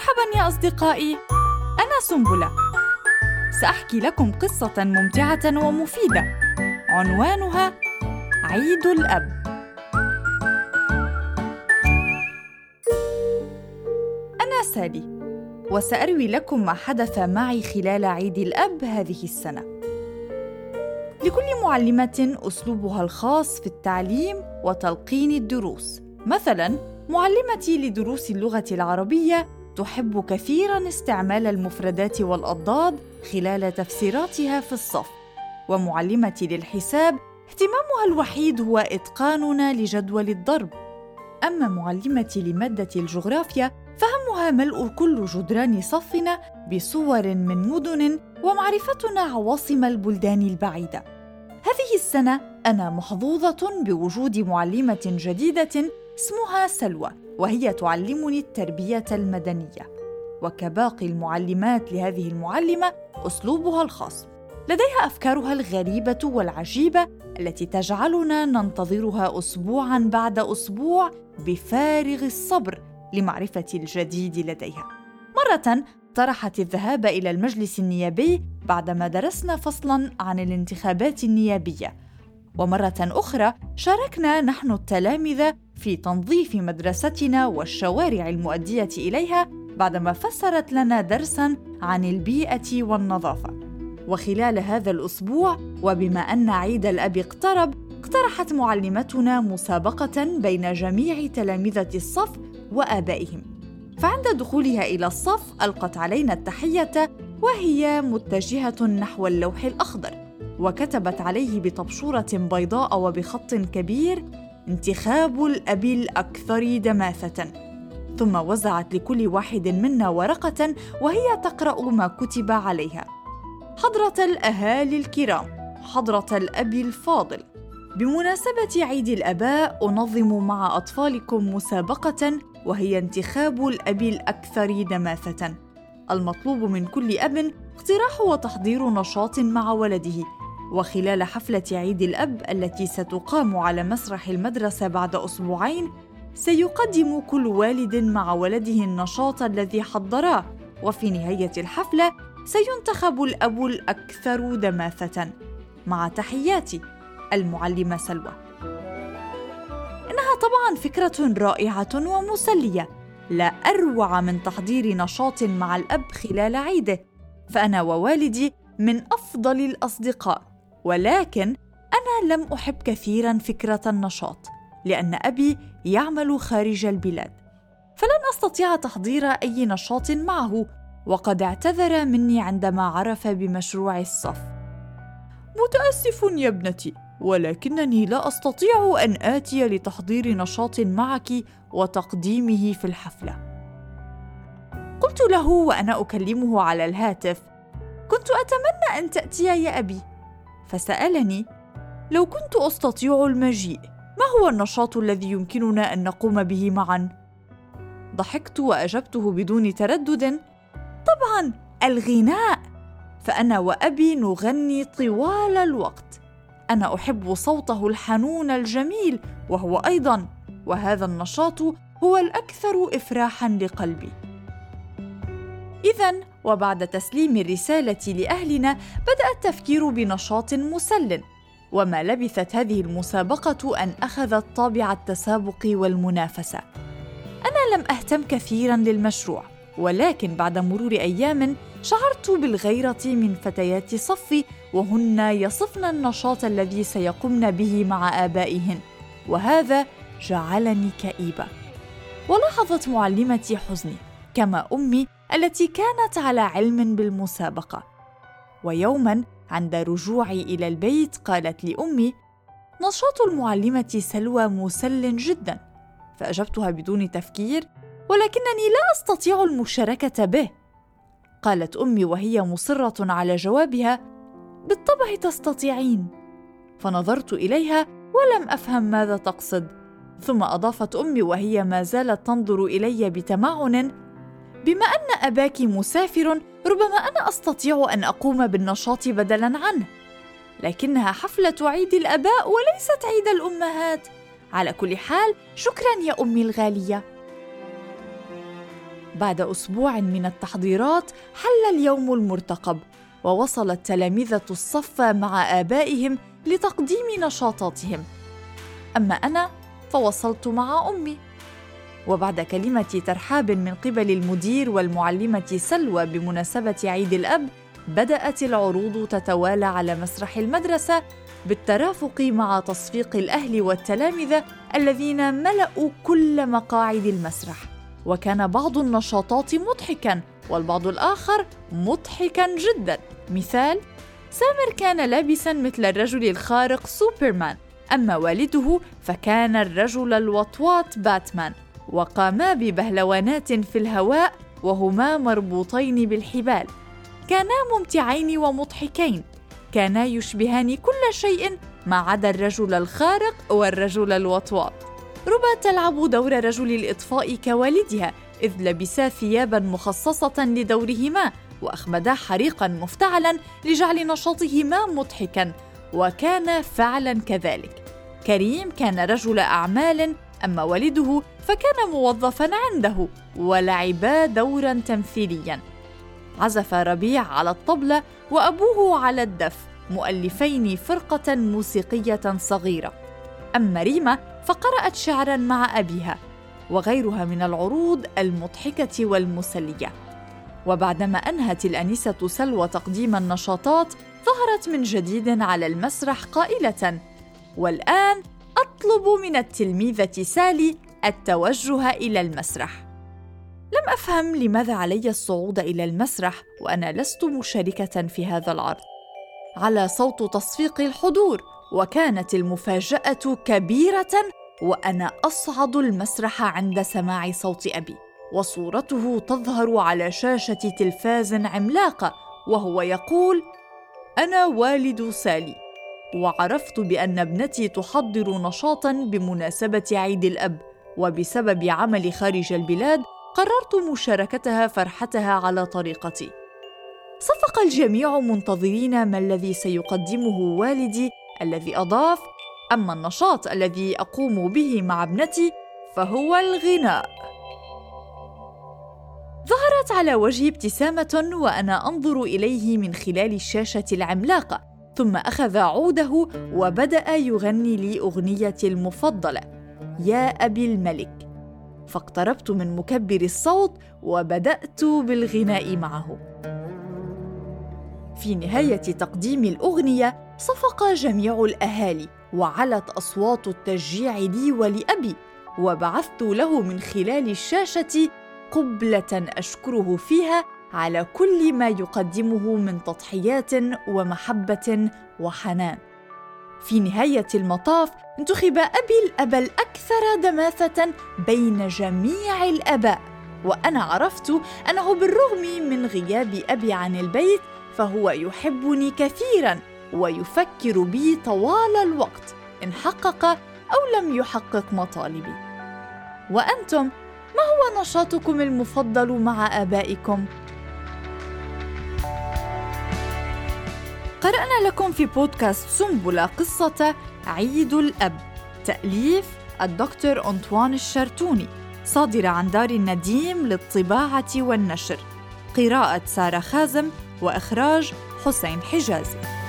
مرحبا يا أصدقائي. أنا سنبلة. سأحكي لكم قصة ممتعة ومفيدة. عنوانها عيد الأب. أنا سالي وسأروي لكم ما حدث معي خلال عيد الأب هذه السنة. لكل معلمة أسلوبها الخاص في التعليم وتلقين الدروس. مثلاً معلمتي لدروس اللغة العربية تحب كثيرا استعمال المفردات والأضداد خلال تفسيراتها في الصف. ومعلمتي للحساب اهتمامها الوحيد هو إتقاننا لجدول الضرب. أما معلمتي لمادة الجغرافيا فهمها ملء كل جدران صفنا بصور من مدن ومعرفتنا عواصم البلدان البعيدة. هذه السنة أنا محظوظة بوجود معلمة جديدة اسمها سلوى. وهي تعلمني التربية المدنية. وكباقي المعلمات لهذه المعلمة أسلوبها الخاص. لديها أفكارها الغريبة والعجيبة التي تجعلنا ننتظرها اسبوعا بعد أسبوع بفارغ الصبر لمعرفة الجديد لديها. مرة طرحت الذهاب إلى المجلس النيابي بعدما درسنا فصلا عن الانتخابات النيابية. ومرة أخرى شاركنا نحن التلامذة في تنظيف مدرستنا والشوارع المؤدية إليها بعدما فسرت لنا درسا عن البيئة والنظافة. وخلال هذا الأسبوع وبما أن عيد الأب اقترب اقترحت معلمتنا مسابقة بين جميع تلامذة الصف وآبائهم. فعند دخولها إلى الصف ألقت علينا التحية وهي متجهة نحو اللوح الأخضر وكتبت عليه بطبشورة بيضاء وبخط كبير انتخاب الأب الأكثر دماثة ثم وزعت لكل واحد منا ورقة وهي تقرأ ما كتب عليها. حضرة الأهالي الكرام حضرة الأب الفاضل. بمناسبة عيد الآباء أنظم مع أطفالكم مسابقة وهي انتخاب الأب الأكثر دماثة. المطلوب من كل أب اقتراح وتحضير نشاط مع ولده. وخلال حفلة عيد الأب التي ستقام على مسرح المدرسة بعد أسبوعين سيقدم كل والد مع ولده النشاط الذي حضراه. وفي نهاية الحفلة سينتخب الأب الأكثر دماثة. مع تحياتي المعلمة سلوى. إنها طبعا فكرة رائعة ومسلية. لا أروع من تحضير نشاط مع الأب خلال عيده. فأنا ووالدي من أفضل الأصدقاء. ولكن أنا لم أحب كثيرا فكرة النشاط لأن أبي يعمل خارج البلاد فلن أستطيع تحضير أي نشاط معه وقد اعتذر مني عندما عرف بمشروع الصف. متأسف يا ابنتي ولكنني لا أستطيع أن آتي لتحضير نشاط معك وتقديمه في الحفلة. قلت له وأنا أكلمه على الهاتف كنت أتمنى أن تأتي يا أبي. فسألني لو كنت أستطيع المجيء ما هو النشاط الذي يمكننا أن نقوم به معا؟ ضحكت وأجبته بدون تردد. طبعا الغناء. فأنا وأبي نغني طوال الوقت. أنا أحب صوته الحنون الجميل وهو أيضا وهذا النشاط هو الأكثر افراحا لقلبي. اذا وبعد تسليم الرسالة لأهلنا بدأ التفكير بنشاط مسل وما لبثت هذه المسابقة أن اخذت طابع التسابق والمنافسة. أنا لم أهتم كثيرا للمشروع ولكن بعد مرور أيام شعرت بالغيرة من فتيات صفي وهن يصفن النشاط الذي سيقمن به مع آبائهن. وهذا جعلني كئيبة. ولاحظت معلمتي حزني كما أمي التي كانت على علم بالمسابقة. ويوما عند رجوعي إلى البيت قالت لأمي نشاط المعلمة سلوى مسل جدا فأجبتها بدون تفكير ولكنني لا أستطيع المشاركة به. قالت أمي وهي مصرة على جوابها بالطبع تستطيعين. فنظرت إليها ولم أفهم ماذا تقصد ثم أضافت أمي وهي ما زالت تنظر إلي بتمعن بما أن أباك مسافر ربما أنا أستطيع أن أقوم بالنشاط بدلا عنه. لكنها حفلة عيد الأباء وليست عيد الأمهات. على كل حال شكرا يا أمي الغالية. بعد أسبوع من التحضيرات حل اليوم المرتقب ووصل التلامذة الصف مع آبائهم لتقديم نشاطاتهم. أما أنا فوصلت مع أمي. وبعد كلمة ترحاب من قبل المدير والمعلمة سلوى بمناسبة عيد الأب بدأت العروض تتوالى على مسرح المدرسة بالترافق مع تصفيق الأهل والتلامذة الذين ملأوا كل مقاعد المسرح. وكان بعض النشاطات مضحكا والبعض الآخر مضحكا جدا. مثال سامر كان لابسا مثل الرجل الخارق سوبرمان أما والده فكان الرجل الوطواط باتمان. وقاما ببهلوانات في الهواء وهما مربوطين بالحبال. كانا ممتعين ومضحكين. كانا يشبهان كل شيء ما عدا الرجل الخارق والرجل الوطواط. ربا تلعب دور رجل الإطفاء كوالدها إذ لبسا ثيابا مخصصة لدورهما وأخمدا حريقا مفتعلا لجعل نشاطهما مضحكا وكان فعلا كذلك. كريم كان رجل أعمال أما والده فكان موظفا عنده ولعبا دورا تمثيليا. عزف ربيع على الطبلة وأبوه على الدف مؤلفين فرقة موسيقية صغيرة. أما ريما فقرأت شعرا مع أبيها وغيرها من العروض المضحكة والمسلية. وبعدما أنهت الأنسة سلوى تقديم النشاطات ظهرت من جديد على المسرح قائلة والآن أطلب من التلميذة سالي التوجه إلى المسرح. لم أفهم لماذا علي الصعود إلى المسرح وأنا لست مشاركة في هذا العرض. على صوت تصفيق الحضور وكانت المفاجأة كبيرة وأنا أصعد المسرح عند سماع صوت أبي وصورته تظهر على شاشة تلفاز عملاقة وهو يقول أنا والد سالي. وعرفت بأن ابنتي تحضر نشاطا بمناسبة عيد الأب وبسبب عملي خارج البلاد قررت مشاركتها فرحتها على طريقتي. صفق الجميع منتظرين ما الذي سيقدمه والدي الذي أضاف أما النشاط الذي أقوم به مع ابنتي فهو الغناء ظهرت على وجهي ابتسامة وأنا أنظر إليه من خلال الشاشة العملاقة ثم أخذ عوده وبدأ يغني لي اغنيتي المفضلة يا أبي الملك. فاقتربت من مكبر الصوت وبدأت بالغناء معه. في نهاية تقديم الأغنية صفق جميع الأهالي وعلت أصوات التشجيع لي ولأبي وبعثت له من خلال الشاشة قبلة أشكره فيها على كل ما يقدمه من تضحيات ومحبة وحنان. في نهاية المطاف انتخب أبي الأب الأكثر دماثة بين جميع الآباء. وأنا عرفت أنه بالرغم من غياب أبي عن البيت فهو يحبني كثيرا ويفكر بي طوال الوقت. إن حقق أو لم يحقق مطالبي. وأنتم ما هو نشاطكم المفضل مع آبائكم؟ قرأنا لكم في بودكاست سنبلة قصة عيد الأب تأليف الدكتور أنطوان الشرتوني صادرة عن دار النديم للطباعة والنشر قراءة سارة خازم وإخراج حسين حجازي.